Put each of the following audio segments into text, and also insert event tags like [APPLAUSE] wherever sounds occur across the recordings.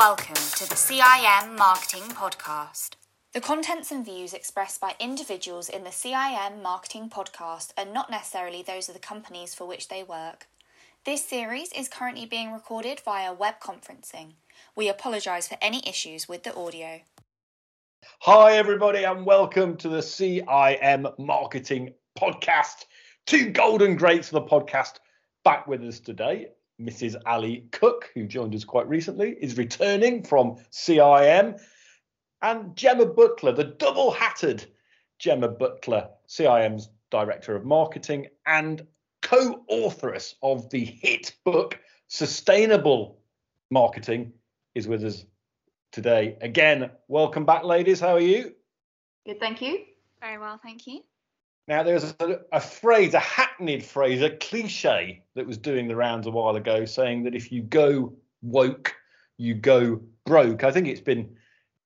Welcome to the CIM Marketing Podcast. The contents and views expressed by individuals in the CIM Marketing Podcast are not necessarily those of the companies for which they work. This series is currently being recorded via web conferencing. We apologise for any issues with the audio. Hi, everybody, and welcome to the CIM Marketing Podcast. Two golden greats of the podcast back with us today. Mrs. Ali Cook, who joined us quite recently, is returning from CIM. And Gemma Butler, the double hatted Gemma Butler, CIM's Director of Marketing and co authoress of the hit book Sustainable Marketing, is with us today. Again, welcome back, ladies. How are you? Good, thank you. Very well, thank you. Now, there's a, a, phrase, a hackneyed phrase, a cliche that was doing the rounds a while ago, saying that if you go woke, you go broke. I think it's been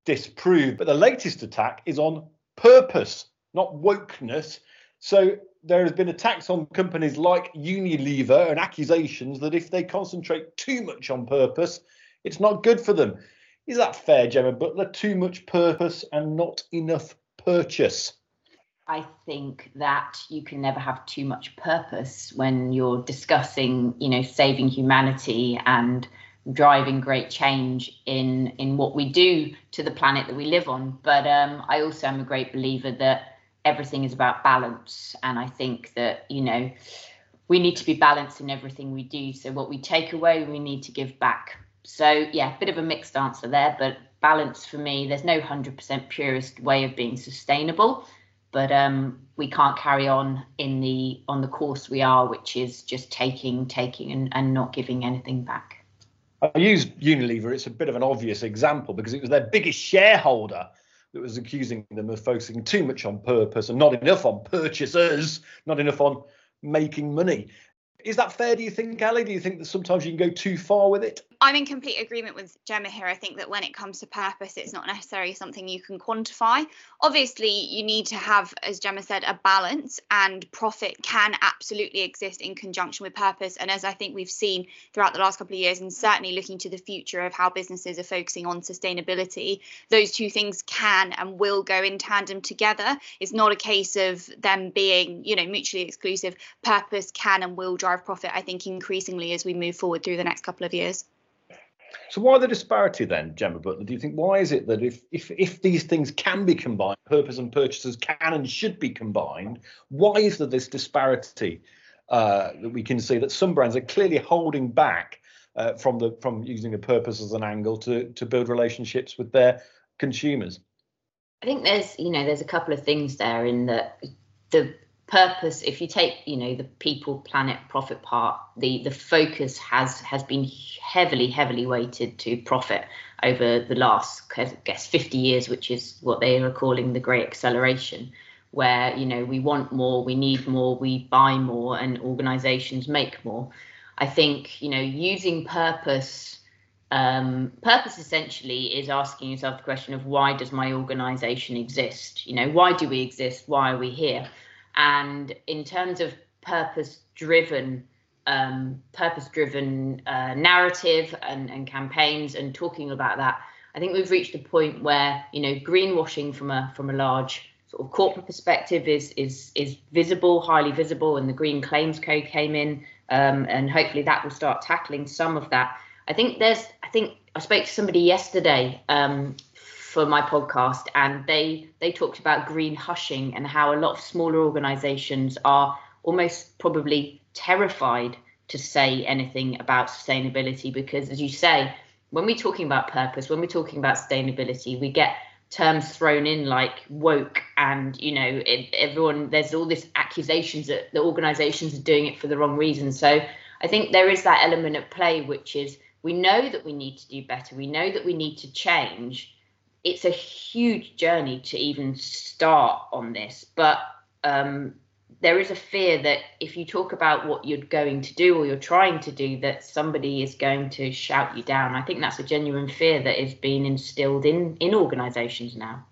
disproved, but the latest attack is on purpose, not wokeness. So there has been attacks on companies like Unilever and accusations that if they concentrate too much on purpose, it's not good for them. Is that fair, Gemma Butler? Too much purpose and not enough purchase? I think that you can never have too much purpose when you're discussing, you know, saving humanity and driving great change in in what we do to the planet that we live on. But um, I also am a great believer that everything is about balance, and I think that you know we need to be balanced in everything we do. So what we take away, we need to give back. So yeah, a bit of a mixed answer there, but balance for me, there's no hundred percent purest way of being sustainable but um, we can't carry on in the on the course we are, which is just taking, taking, and, and not giving anything back. I use Unilever. It's a bit of an obvious example because it was their biggest shareholder that was accusing them of focusing too much on purpose and not enough on purchasers, not enough on making money. Is that fair, do you think, Ali? Do you think that sometimes you can go too far with it? I'm in complete agreement with Gemma here. I think that when it comes to purpose, it's not necessarily something you can quantify. Obviously, you need to have, as Gemma said, a balance, and profit can absolutely exist in conjunction with purpose. And as I think we've seen throughout the last couple of years, and certainly looking to the future of how businesses are focusing on sustainability, those two things can and will go in tandem together. It's not a case of them being, you know, mutually exclusive. Purpose can and will drive profit, I think, increasingly as we move forward through the next couple of years. So why the disparity then, Gemma Butler? Do you think why is it that if if if these things can be combined, purpose and purchases can and should be combined, why is there this disparity uh, that we can see that some brands are clearly holding back uh, from the from using a purpose as an angle to to build relationships with their consumers? I think there's you know there's a couple of things there in that the purpose if you take you know the people planet profit part the the focus has has been heavily heavily weighted to profit over the last I guess 50 years which is what they are calling the great acceleration where you know we want more we need more we buy more and organizations make more. I think you know using purpose um, purpose essentially is asking yourself the question of why does my organization exist? You know why do we exist? Why are we here and in terms of purpose driven, um, purpose driven uh, narrative and, and campaigns and talking about that, I think we've reached a point where you know greenwashing from a from a large sort of corporate perspective is is is visible, highly visible, and the Green Claims Code came in, um, and hopefully that will start tackling some of that. I think there's I think I spoke to somebody yesterday um, for my podcast and they they talked about green hushing and how a lot of smaller organizations are almost probably terrified to say anything about sustainability because as you say when we're talking about purpose when we're talking about sustainability we get terms thrown in like woke and you know it, everyone there's all this accusations that the organizations are doing it for the wrong reason. So i think there is that element at play which is we know that we need to do better. We know that we need to change it's a huge journey to even start on this, but um, there is a fear that if you talk about what you're going to do or you're trying to do, that somebody is going to shout you down. I think that's a genuine fear that is being instilled in in organisations now.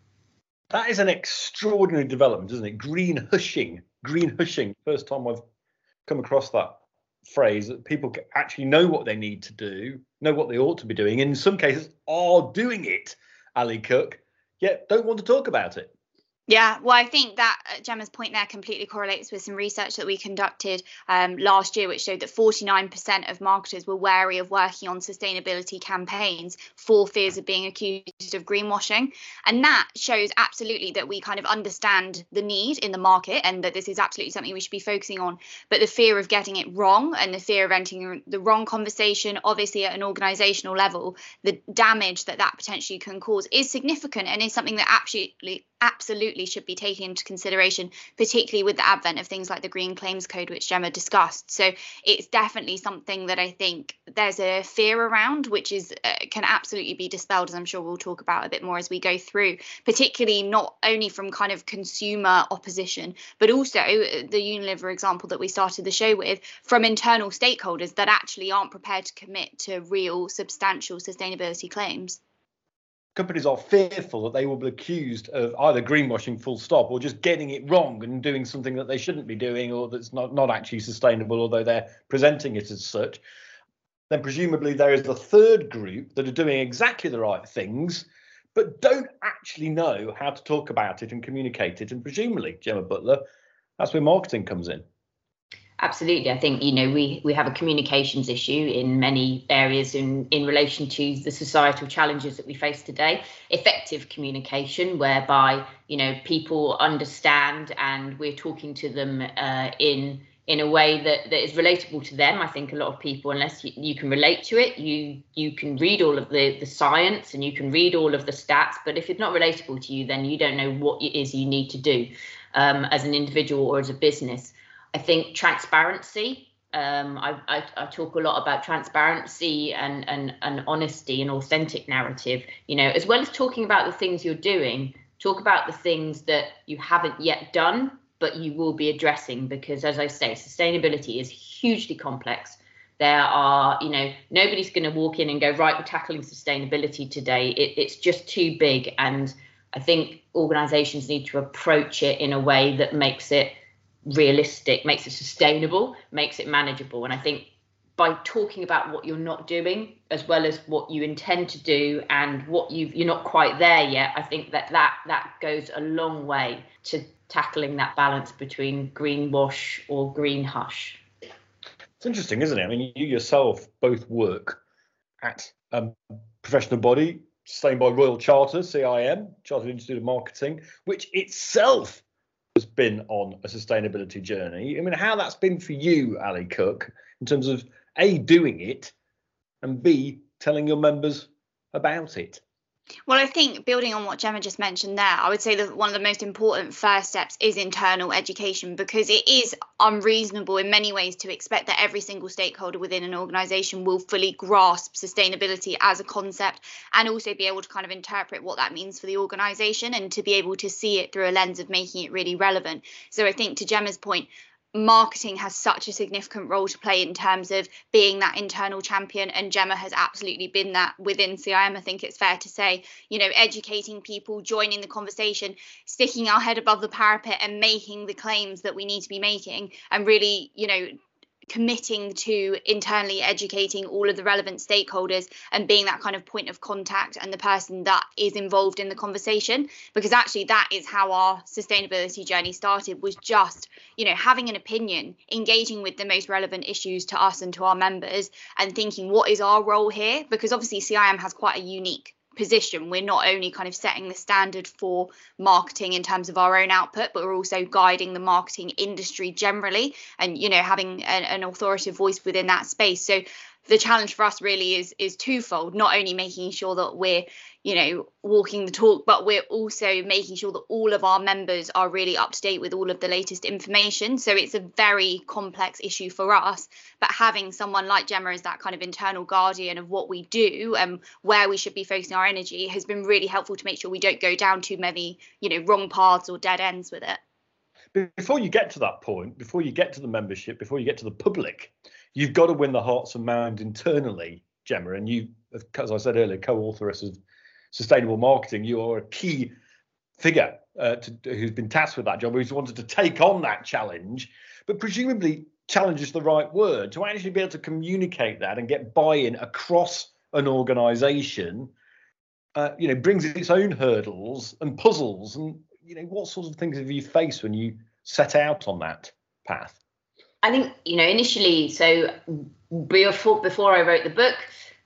That is an extraordinary development, isn't it? Green hushing, green hushing. First time I've come across that phrase that people actually know what they need to do, know what they ought to be doing, and in some cases are doing it, Ali Cook, yet don't want to talk about it. Yeah, well, I think that uh, Gemma's point there completely correlates with some research that we conducted um, last year, which showed that 49% of marketers were wary of working on sustainability campaigns for fears of being accused of greenwashing. And that shows absolutely that we kind of understand the need in the market and that this is absolutely something we should be focusing on. But the fear of getting it wrong and the fear of entering the wrong conversation, obviously at an organizational level, the damage that that potentially can cause is significant and is something that absolutely absolutely should be taken into consideration, particularly with the advent of things like the Green Claims Code, which Gemma discussed. So it's definitely something that I think there's a fear around, which is uh, can absolutely be dispelled, as I'm sure we'll talk about a bit more as we go through, particularly not only from kind of consumer opposition, but also uh, the Unilever example that we started the show with from internal stakeholders that actually aren't prepared to commit to real substantial sustainability claims companies are fearful that they will be accused of either greenwashing full stop or just getting it wrong and doing something that they shouldn't be doing or that's not, not actually sustainable, although they're presenting it as such. Then presumably there is the third group that are doing exactly the right things, but don't actually know how to talk about it and communicate it. And presumably, Gemma Butler, that's where marketing comes in. Absolutely. I think, you know, we, we have a communications issue in many areas in, in relation to the societal challenges that we face today. Effective communication, whereby, you know, people understand and we're talking to them uh, in in a way that, that is relatable to them. I think a lot of people, unless you, you can relate to it, you you can read all of the, the science and you can read all of the stats, but if it's not relatable to you, then you don't know what it is you need to do um, as an individual or as a business. I think transparency. Um, I, I, I, talk a lot about transparency and, and, and honesty and authentic narrative, you know, as well as talking about the things you're doing, talk about the things that you haven't yet done, but you will be addressing because, as I say, sustainability is hugely complex. There are, you know, nobody's going to walk in and go, right, we're tackling sustainability today. It, it's just too big. And I think organizations need to approach it in a way that makes it realistic, makes it sustainable, makes it manageable. And I think by talking about what you're not doing as well as what you intend to do and what you you're not quite there yet, I think that that that goes a long way to tackling that balance between greenwash or green hush. It's interesting, isn't it? I mean, you yourself both work at a professional body sustained by Royal Charter, CIM, Chartered Institute of Marketing, which itself has been on a sustainability journey. I mean, how that's been for you, Ali Cook, in terms of A, doing it, and B, telling your members about it. Well, I think building on what Gemma just mentioned there, I would say that one of the most important first steps is internal education because it is unreasonable in many ways to expect that every single stakeholder within an organization will fully grasp sustainability as a concept and also be able to kind of interpret what that means for the organization and to be able to see it through a lens of making it really relevant. So I think to Gemma's point, marketing has such a significant role to play in terms of being that internal champion and Gemma has absolutely been that within CIM I think it's fair to say. You know educating people joining the conversation sticking our head above the parapet and making the claims that we need to be making and really you know committing to internally educating all of the relevant stakeholders and being that kind of point of contact and the person that is involved in the conversation because actually that is how our sustainability journey started was just you know having an opinion engaging with the most relevant issues to us and to our members and thinking what is our role here? Because obviously CIM has quite a unique position we're not only kind of setting the standard for marketing in terms of our own output but we're also guiding the marketing industry generally and you know having an, an authoritative voice within that space. So the challenge for us really is is twofold not only making sure that we're you know walking the talk but we're also making sure that all of our members are really up to date with all of the latest information so it's a very complex issue for us but having someone like Gemma as that kind of internal guardian of what we do and where we should be focusing our energy has been really helpful to make sure we don't go down too many you know wrong paths or dead ends with it before you get to that point before you get to the membership before you get to the public you've got to win the hearts and minds internally, Gemma. And you, as I said earlier, co-authoress of Sustainable Marketing, you are a key figure uh, to, who's been tasked with that job, who's wanted to take on that challenge. But presumably, challenge is the right word to actually be able to communicate that and get buy-in across an organization uh, you know brings its own hurdles and puzzles and you know what sorts of things have you faced when you set out on that path i think you know initially so before before i wrote the book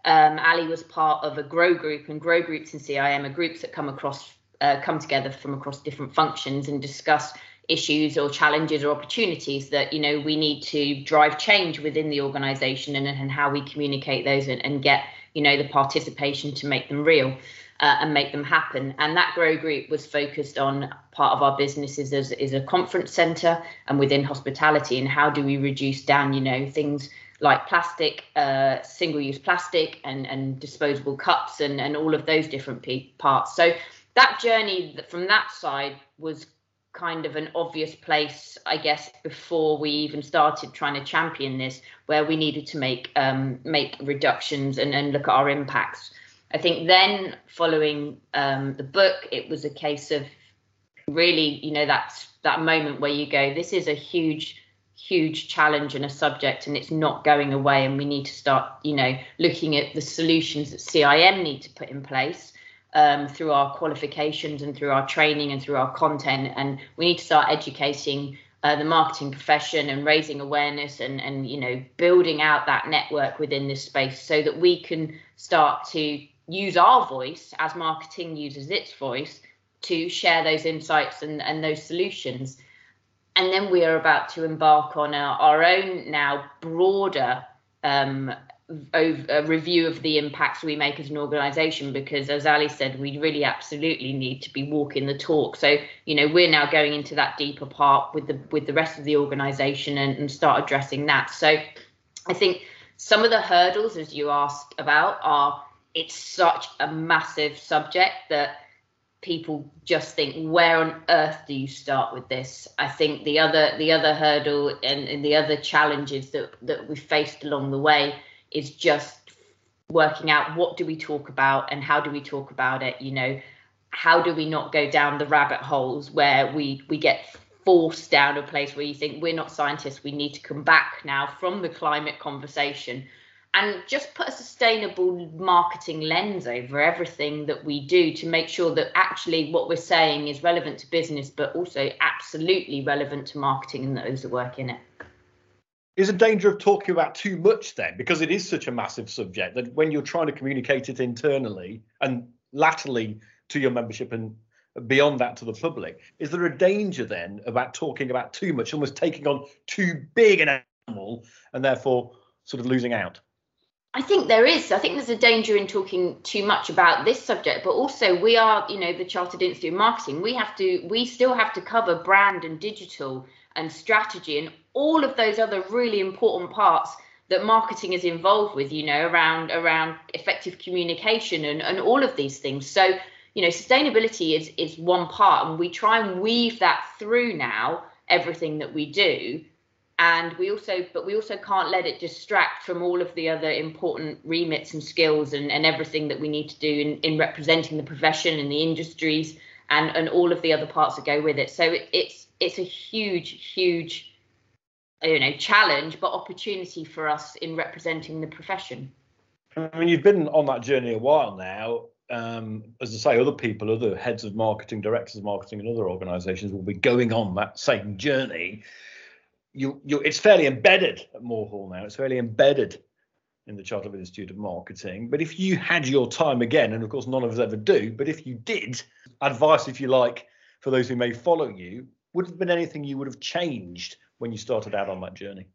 um, ali was part of a grow group and grow groups in cim are groups that come across uh, come together from across different functions and discuss issues or challenges or opportunities that you know we need to drive change within the organization and, and how we communicate those and, and get you know the participation to make them real uh, and make them happen. And that grow group was focused on part of our businesses as is a conference center and within hospitality and how do we reduce down you know things like plastic uh, single use plastic and and disposable cups and and all of those different parts so that journey from that side was kind of an obvious place, I guess, before we even started trying to champion this, where we needed to make um, make reductions and, and look at our impacts. I think then, following um, the book, it was a case of really, you know, that's that moment where you go, this is a huge, huge challenge and a subject, and it's not going away, and we need to start, you know, looking at the solutions that CIM need to put in place um, through our qualifications and through our training and through our content. And we need to start educating uh, the marketing profession and raising awareness and and you know building out that network within this space so that we can start to use our voice as marketing uses its voice to share those insights and, and those solutions. And then we are about to embark on our, our own now broader um, a review of the impacts we make as an organization because as ali said we really absolutely need to be walking the talk. So you know we're now going into that deeper part with the with the rest of the organization and, and start addressing that. So i think some of the hurdles as you asked about are it's such a massive subject that people just think where on earth do you start with this? I think the other the other hurdle and, and the other challenges that that we faced along the way is just working out what do we talk about and how do we talk about it you know? How do we not go down the rabbit holes where we we get forced down a place where you think we're not scientists we need to come back now from the climate conversation and just put a sustainable marketing lens over everything that we do to make sure that actually what we're saying is relevant to business but also absolutely relevant to marketing and those that work in it. Is a danger of talking about too much then? Because it is such a massive subject that when you're trying to communicate it internally and laterally to your membership and beyond that to the public is there a danger then about talking about too much almost taking on too big an animal and therefore sort of losing out I think there is. I think there's a danger in talking too much about this subject, but also we are, you know, the Chartered Institute of Marketing. We have to, we still have to cover brand and digital and strategy and all of those other really important parts that marketing is involved with you know around around effective communication and, and all of these things so you know sustainability is is one part and we try and weave that through now everything that we do and we also but we also can't let it distract from all of the other important remits and skills and, and everything that we need to do in, in representing the profession and the industries and and all of the other parts that go with it. So it, it's it's a huge huge you know challenge but opportunity for us in representing the profession. I mean you've been on that journey a while now. Um, as I say, other people, other heads of marketing, directors of marketing, and other organisations will be going on that same journey. You, you, it's fairly embedded at Moor Hall now. It's fairly embedded in the Chartered Institute of Marketing. But if you had your time again, and of course none of us ever do, but if you did, advice, if you like, for those who may follow you, would have been anything you would have changed when you started out on that journey?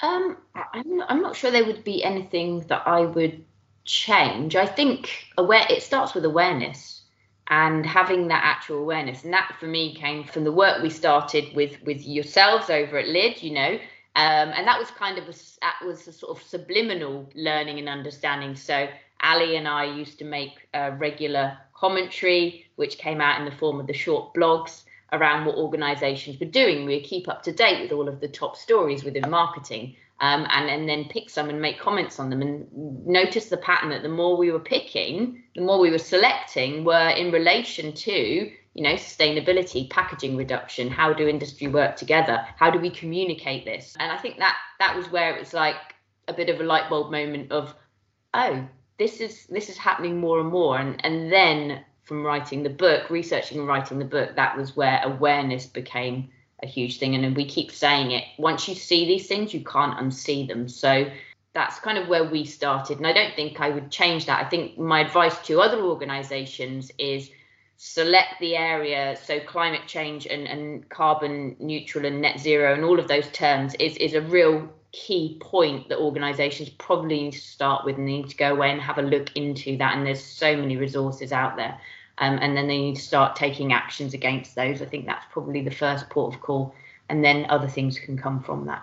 Um, I'm I'm not sure there would be anything that I would change. I think aware it starts with awareness and having that actual awareness, and that for me came from the work we started with with yourselves over at Lid. You know, um, and that was kind of a, that was a sort of subliminal learning and understanding. So Ali and I used to make a regular commentary, which came out in the form of the short blogs around what organizations were doing. We keep up to date with all of the top stories within marketing um, and, and then pick some and make comments on them. And notice the pattern that the more we were picking, the more we were selecting were in relation to you know sustainability packaging reduction how do industry work together how do we communicate this? And i think that that was where it was like a bit of a light bulb moment of oh this is this is happening more and more. And and then from writing the book researching and writing the book that was where awareness became a huge thing. And we keep saying it once you see these things you can't unsee them. So that's kind of where we started. And i don't think i would change that. I think my advice to other organizations is select the area. So climate change and, and carbon neutral and net zero and all of those terms is is a real key point that organizations probably need to start with and need to go away and have a look into that. And there's so many resources out there um, and then they need to start taking actions against those. I think that's probably the first port of call. And then other things can come from that.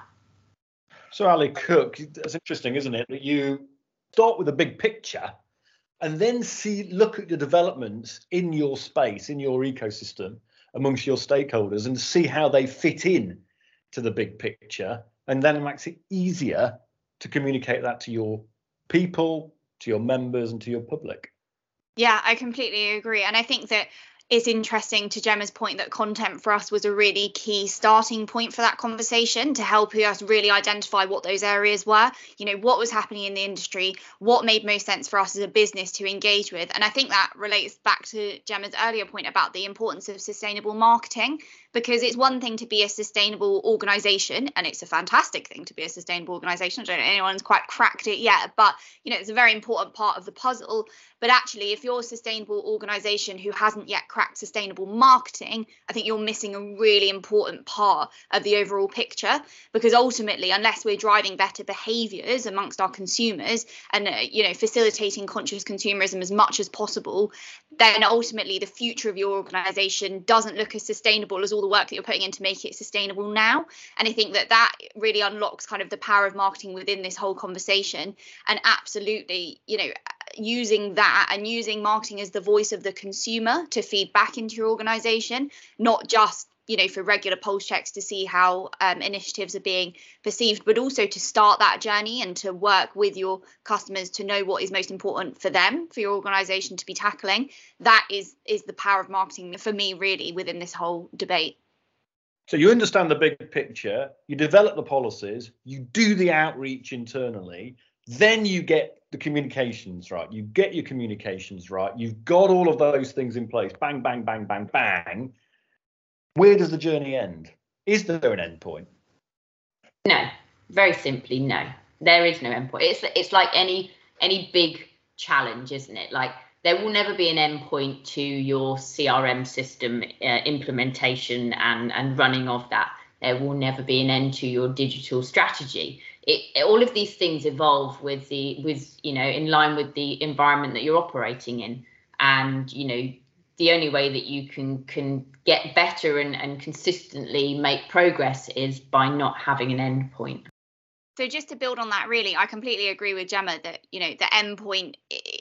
So ali cook that's interesting isn't it? That you start with a big picture and then see look at the developments in your space in your ecosystem amongst your stakeholders and see how they fit in to the big picture. And then it makes it easier to communicate that to your people to your members and to your public yeah i completely agree and i think that it's interesting to Gemma's point that content for us was a really key starting point for that conversation to help us really identify what those areas were. You know, what was happening in the industry, what made most sense for us as a business to engage with. And I think that relates back to Gemma's earlier point about the importance of sustainable marketing because it's one thing to be a sustainable organization and it's a fantastic thing to be a sustainable organization. I don't know if anyone's quite cracked it yet, but you know, it's a very important part of the puzzle. But actually, if you're a sustainable organization who hasn't yet cracked sustainable marketing, I think you're missing a really important part of the overall picture because ultimately, unless we're driving better behaviors amongst our consumers and uh, you know facilitating conscious consumerism as much as possible, then ultimately the future of your organization doesn't look as sustainable as all the work that you're putting in to make it sustainable now. And I think that that really unlocks kind of the power of marketing within this whole conversation. And absolutely, you know, using that and using marketing as the voice of the consumer to feed back into your organization, not just you know for regular pulse checks to see how um, initiatives are being perceived but also to start that journey and to work with your customers to know what is most important for them for your organization to be tackling. That is is the power of marketing for me really within this whole debate. So you understand the big picture you develop the policies you do the outreach internally then you get the communications right you get your communications right you've got all of those things in place. Bang bang bang bang bang where does the journey end? Is there an end point? No, very simply, no. There is no end point. It's it's like any any big challenge, isn't it? Like there will never be an end point to your CRM system uh, implementation and and running of that. There will never be an end to your digital strategy. It, all of these things evolve with the with you know in line with the environment that you're operating in, and you know the only way that you can can get better and, and consistently make progress is by not having an end point. So just to build on that really i completely agree with gemma that you know the end point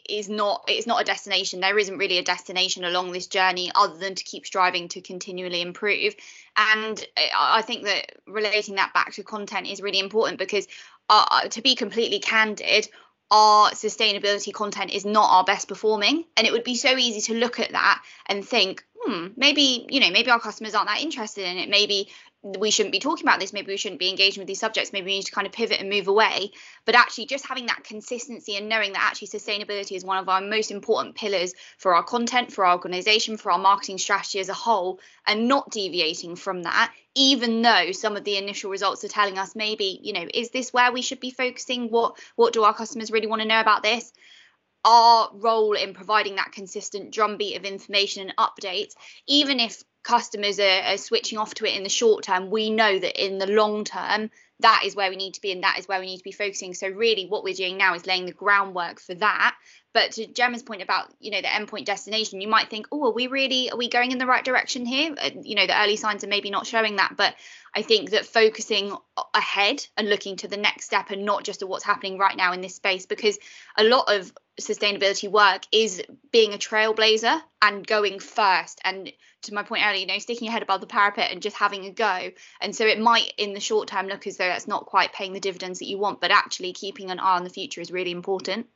is not it's not a destination. There isn't really a destination along this journey other than to keep striving to continually improve. And i think that relating that back to content is really important because uh, to be completely candid our sustainability content is not our best performing. And it would be so easy to look at that and think hmm maybe you know maybe our customers aren't that interested in it. Maybe we shouldn't be talking about this maybe we shouldn't be engaging with these subjects maybe we need to kind of pivot and move away. But actually just having that consistency and knowing that actually sustainability is one of our most important pillars for our content for our organization for our marketing strategy as a whole and not deviating from that even though some of the initial results are telling us maybe you know is this where we should be focusing? What what do our customers really want to know about this? Our role in providing that consistent drumbeat of information and updates even if customers are, are, switching off to it in the short term, we know that in the long term, that is where we need to be and that is where we need to be focusing. So, really, what we're doing now is laying the groundwork for that. But to Gemma's point about you know the endpoint destination, you might think, oh, are we really are we going in the right direction here? Uh, you know, the early signs are maybe not showing that, but I think that focusing ahead and looking to the next step and not just at what's happening right now in this space, because a lot of sustainability work is being a trailblazer and going first and to my point earlier you know sticking your head above the parapet and just having a go and so it might in the short term look as though that's not quite paying the dividends that you want but actually keeping an eye on the future is really important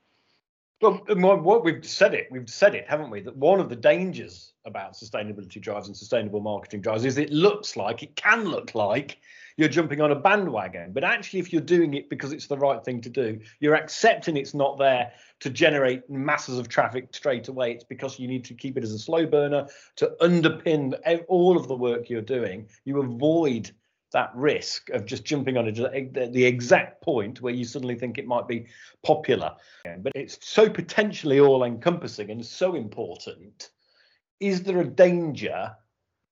Well, what we've said it, we've said it, haven't we? That one of the dangers about sustainability drives and sustainable marketing drives is it looks like, it can look like you're jumping on a bandwagon. But actually, if you're doing it because it's the right thing to do, you're accepting it's not there to generate masses of traffic straight away. It's because you need to keep it as a slow burner to underpin all of the work you're doing. You avoid that risk of just jumping on a, the exact point where you suddenly think it might be popular. But it's so potentially all encompassing and so important. Is there a danger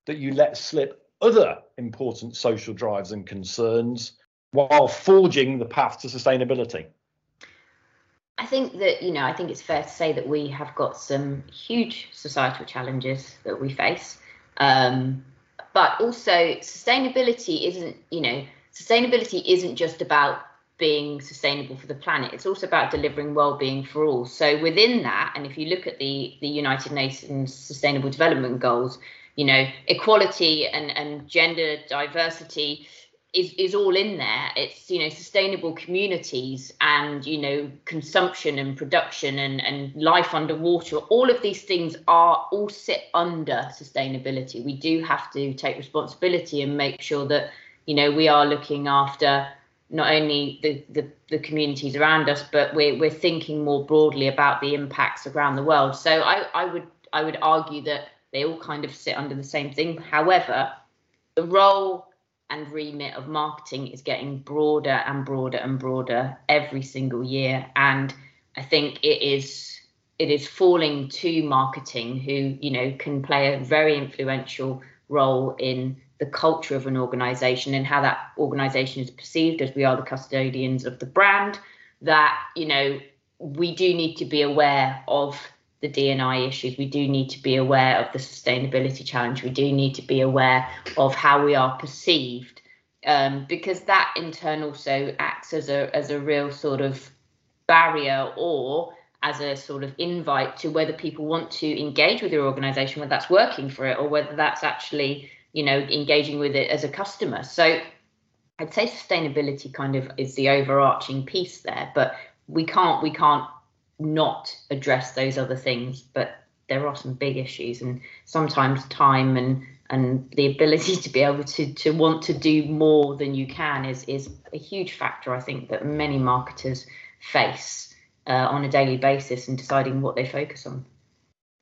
that you let slip other important social drives and concerns while forging the path to sustainability? I think that, you know, I think it's fair to say that we have got some huge societal challenges that we face. Um, but also, sustainability isn't, you know, sustainability isn't just about being sustainable for the planet. It's also about delivering well-being for all. So within that, and if you look at the the United Nations Sustainable Development Goals, you know, equality and, and gender diversity is, is all in there. It's, you know, sustainable communities and, you know, consumption and production and, and life underwater. All of these things are all sit under sustainability. We do have to take responsibility and make sure that, you know, we are looking after not only the, the, the communities around us, but we're, we're thinking more broadly about the impacts around the world. So I, I would I would argue that they all kind of sit under the same thing. However, the role and remit of marketing is getting broader and broader and broader every single year. And I think it is it is falling to marketing who, you know, can play a very influential role in the culture of an organization and how that organization is perceived as we are the custodians of the brand that you know we do need to be aware of the DNI issues. We do need to be aware of the sustainability challenge. We do need to be aware of how we are perceived, um, because that in turn also acts as a as a real sort of barrier or as a sort of invite to whether people want to engage with your organization, whether that's working for it or whether that's actually you know engaging with it as a customer. So I'd say sustainability kind of is the overarching piece there, but we can't we can't not address those other things but there are some big issues and sometimes time and and the ability to be able to to want to do more than you can is is a huge factor i think that many marketers face uh, on a daily basis in deciding what they focus on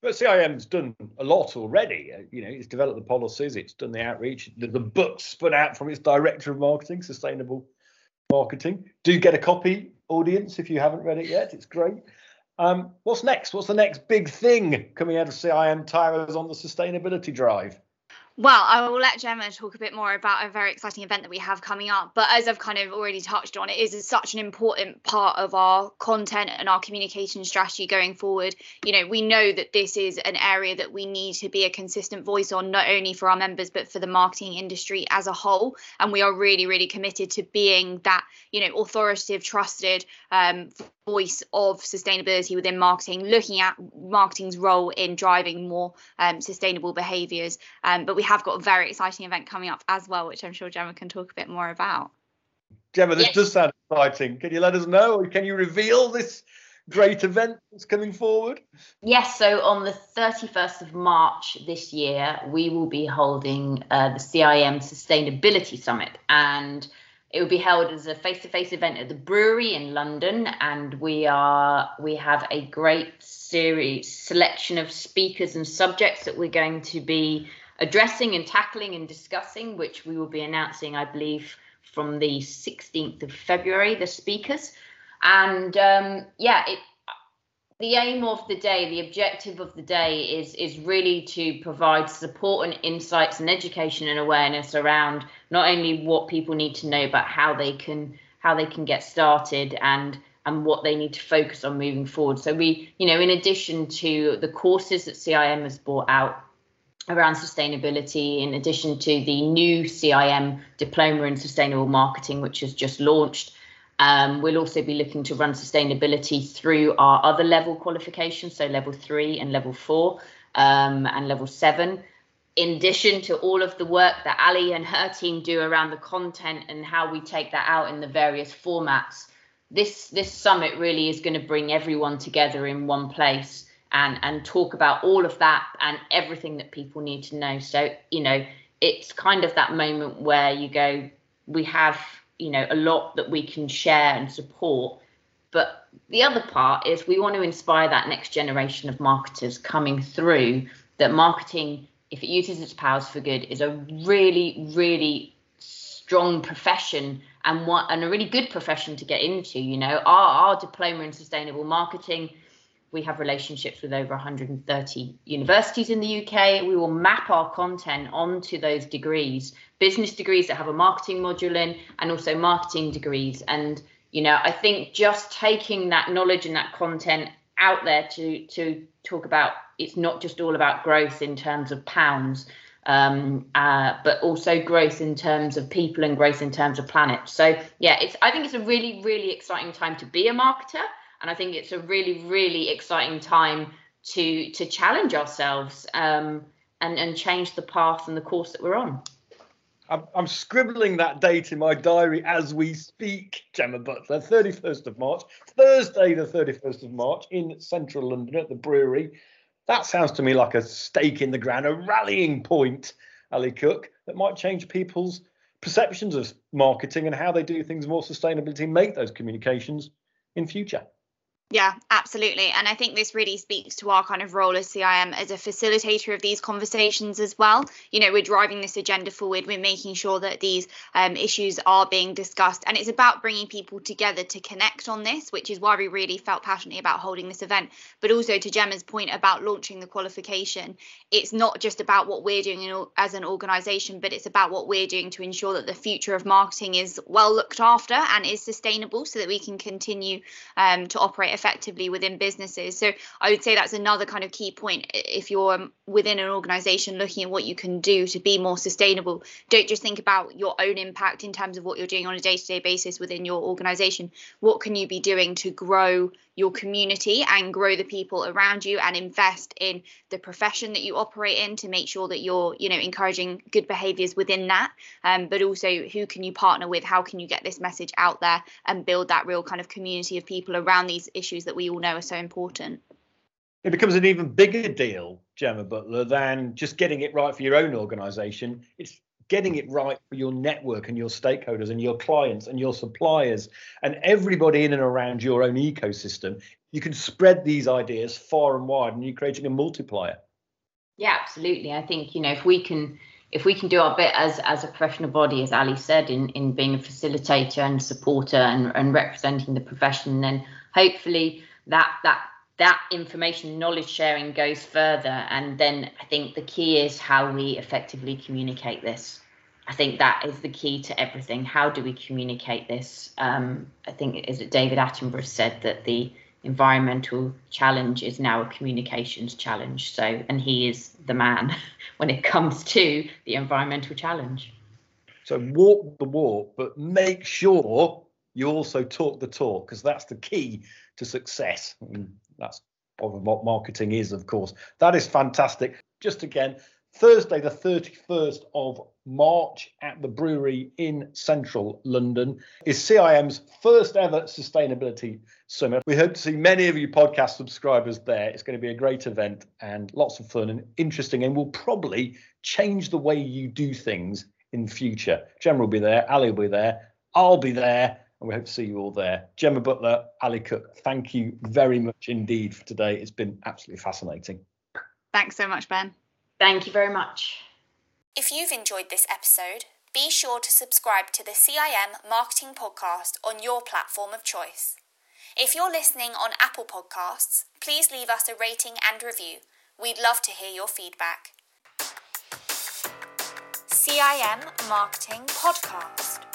but CIM's done a lot already. Uh, you know, it's developed the policies, it's done the outreach. The, the book spun out from its director of marketing, sustainable marketing. Do get a copy, audience, if you haven't read it yet. It's great. Um, what's next? What's the next big thing coming out of CIM Towers on the sustainability drive? Well, I will let Gemma talk a bit more about a very exciting event that we have coming up. But as I've kind of already touched on, it is such an important part of our content and our communication strategy going forward. You know, we know that this is an area that we need to be a consistent voice on, not only for our members, but for the marketing industry as a whole. And we are really, really committed to being that, you know, authoritative, trusted um, voice of sustainability within marketing, looking at marketing's role in driving more um, sustainable behaviours. Um, but we have got a very exciting event coming up as well, which I'm sure Gemma can talk a bit more about. Gemma, this yes. does sound exciting. Can you let us know, or can you reveal this great event that's coming forward? Yes, so on the 31st of March this year, we will be holding uh, the CIM Sustainability Summit. And it will be held as a face-to-face event at the brewery in London, and we are we have a great series selection of speakers and subjects that we're going to be addressing and tackling and discussing, which we will be announcing, I believe, from the 16th of February. The speakers, and um, yeah, it, the aim of the day, the objective of the day is is really to provide support and insights and education and awareness around not only what people need to know, but how they can how they can get started and and what they need to focus on moving forward. So we, you know, in addition to the courses that CIM has brought out around sustainability, in addition to the new CIM diploma in sustainable marketing, which has just launched, um, we'll also be looking to run sustainability through our other level qualifications, so level three and level four um, and level seven. In addition to all of the work that Ali and her team do around the content and how we take that out in the various formats, this this summit really is going to bring everyone together in one place and and talk about all of that and everything that people need to know so you know it's kind of that moment where you go we have you know a lot that we can share and support. But the other part is we want to inspire that next generation of marketers coming through that marketing if it uses its powers for good is a really really strong profession and what and a really good profession to get into you know. Our, our diploma in sustainable marketing we have relationships with over 130 universities in the UK. We will map our content onto those degrees, business degrees that have a marketing module in, and also marketing degrees. And you know, I think just taking that knowledge and that content out there to to talk about it's not just all about growth in terms of pounds, um, uh, but also growth in terms of people and growth in terms of planet. So yeah, it's I think it's a really really exciting time to be a marketer and I think it's a really really exciting time to to challenge ourselves um, and and change the path and the course that we're on. I'm, scribbling that date in my diary as we speak, Gemma Butler, 31st of March, Thursday, the 31st of March in central London at the brewery. That sounds to me like a stake in the ground, a rallying point, Ali Cook, that might change people's perceptions of marketing and how they do things more sustainably to make those communications in future. Yeah, absolutely. And I think this really speaks to our kind of role as CIM as a facilitator of these conversations as well. You know, we're driving this agenda forward, we're making sure that these um, issues are being discussed. And it's about bringing people together to connect on this, which is why we really felt passionately about holding this event. But also to Gemma's point about launching the qualification, it's not just about what we're doing in, as an organisation, but it's about what we're doing to ensure that the future of marketing is well looked after and is sustainable so that we can continue um, to operate effectively within businesses. So I would say that's another kind of key point. If you're um, within an organization looking at what you can do to be more sustainable, don't just think about your own impact in terms of what you're doing on a day to day basis within your organization. What can you be doing to grow your community and grow the people around you and invest in the profession that you operate in to make sure that you're you know encouraging good behaviors within that um, but also who can you partner with how can you get this message out there and build that real kind of community of people around these issues that we all know are so important it becomes an even bigger deal gemma butler than just getting it right for your own organization it's getting it right for your network and your stakeholders and your clients and your suppliers and everybody in and around your own ecosystem, you can spread these ideas far and wide and you're creating a multiplier. Yeah, absolutely. I think, you know, if we can if we can do our bit as as a professional body, as Ali said, in, in being a facilitator and supporter and, and representing the profession, then hopefully that that that information knowledge sharing goes further. And then i think the key is how we effectively communicate this. I think that is the key to everything. How do we communicate this? Um, i think is it david attenborough said that the environmental challenge is now a communications challenge. So and he is the man [LAUGHS] when it comes to the environmental challenge. So walk the walk but make sure you also talk the talk because that's the key to success mm, that's what marketing is, of course. That is fantastic. Just again, Thursday, the 31st of March at the brewery in central London is CIM's first ever sustainability summit. We hope to see many of you podcast subscribers there. It's going to be a great event and lots of fun and interesting, and will probably change the way you do things in future. Gemma will be there, Ali will be there, I'll be there, and we hope to see you all there. Gemma Butler, Ali Cook, thank you very much indeed for today. It's been absolutely fascinating. Thanks so much, Ben. Thank you very much. If you've enjoyed this episode, be sure to subscribe to the CIM Marketing Podcast on your platform of choice. If you're listening on Apple Podcasts, please leave us a rating and review. We'd love to hear your feedback. CIM Marketing Podcast.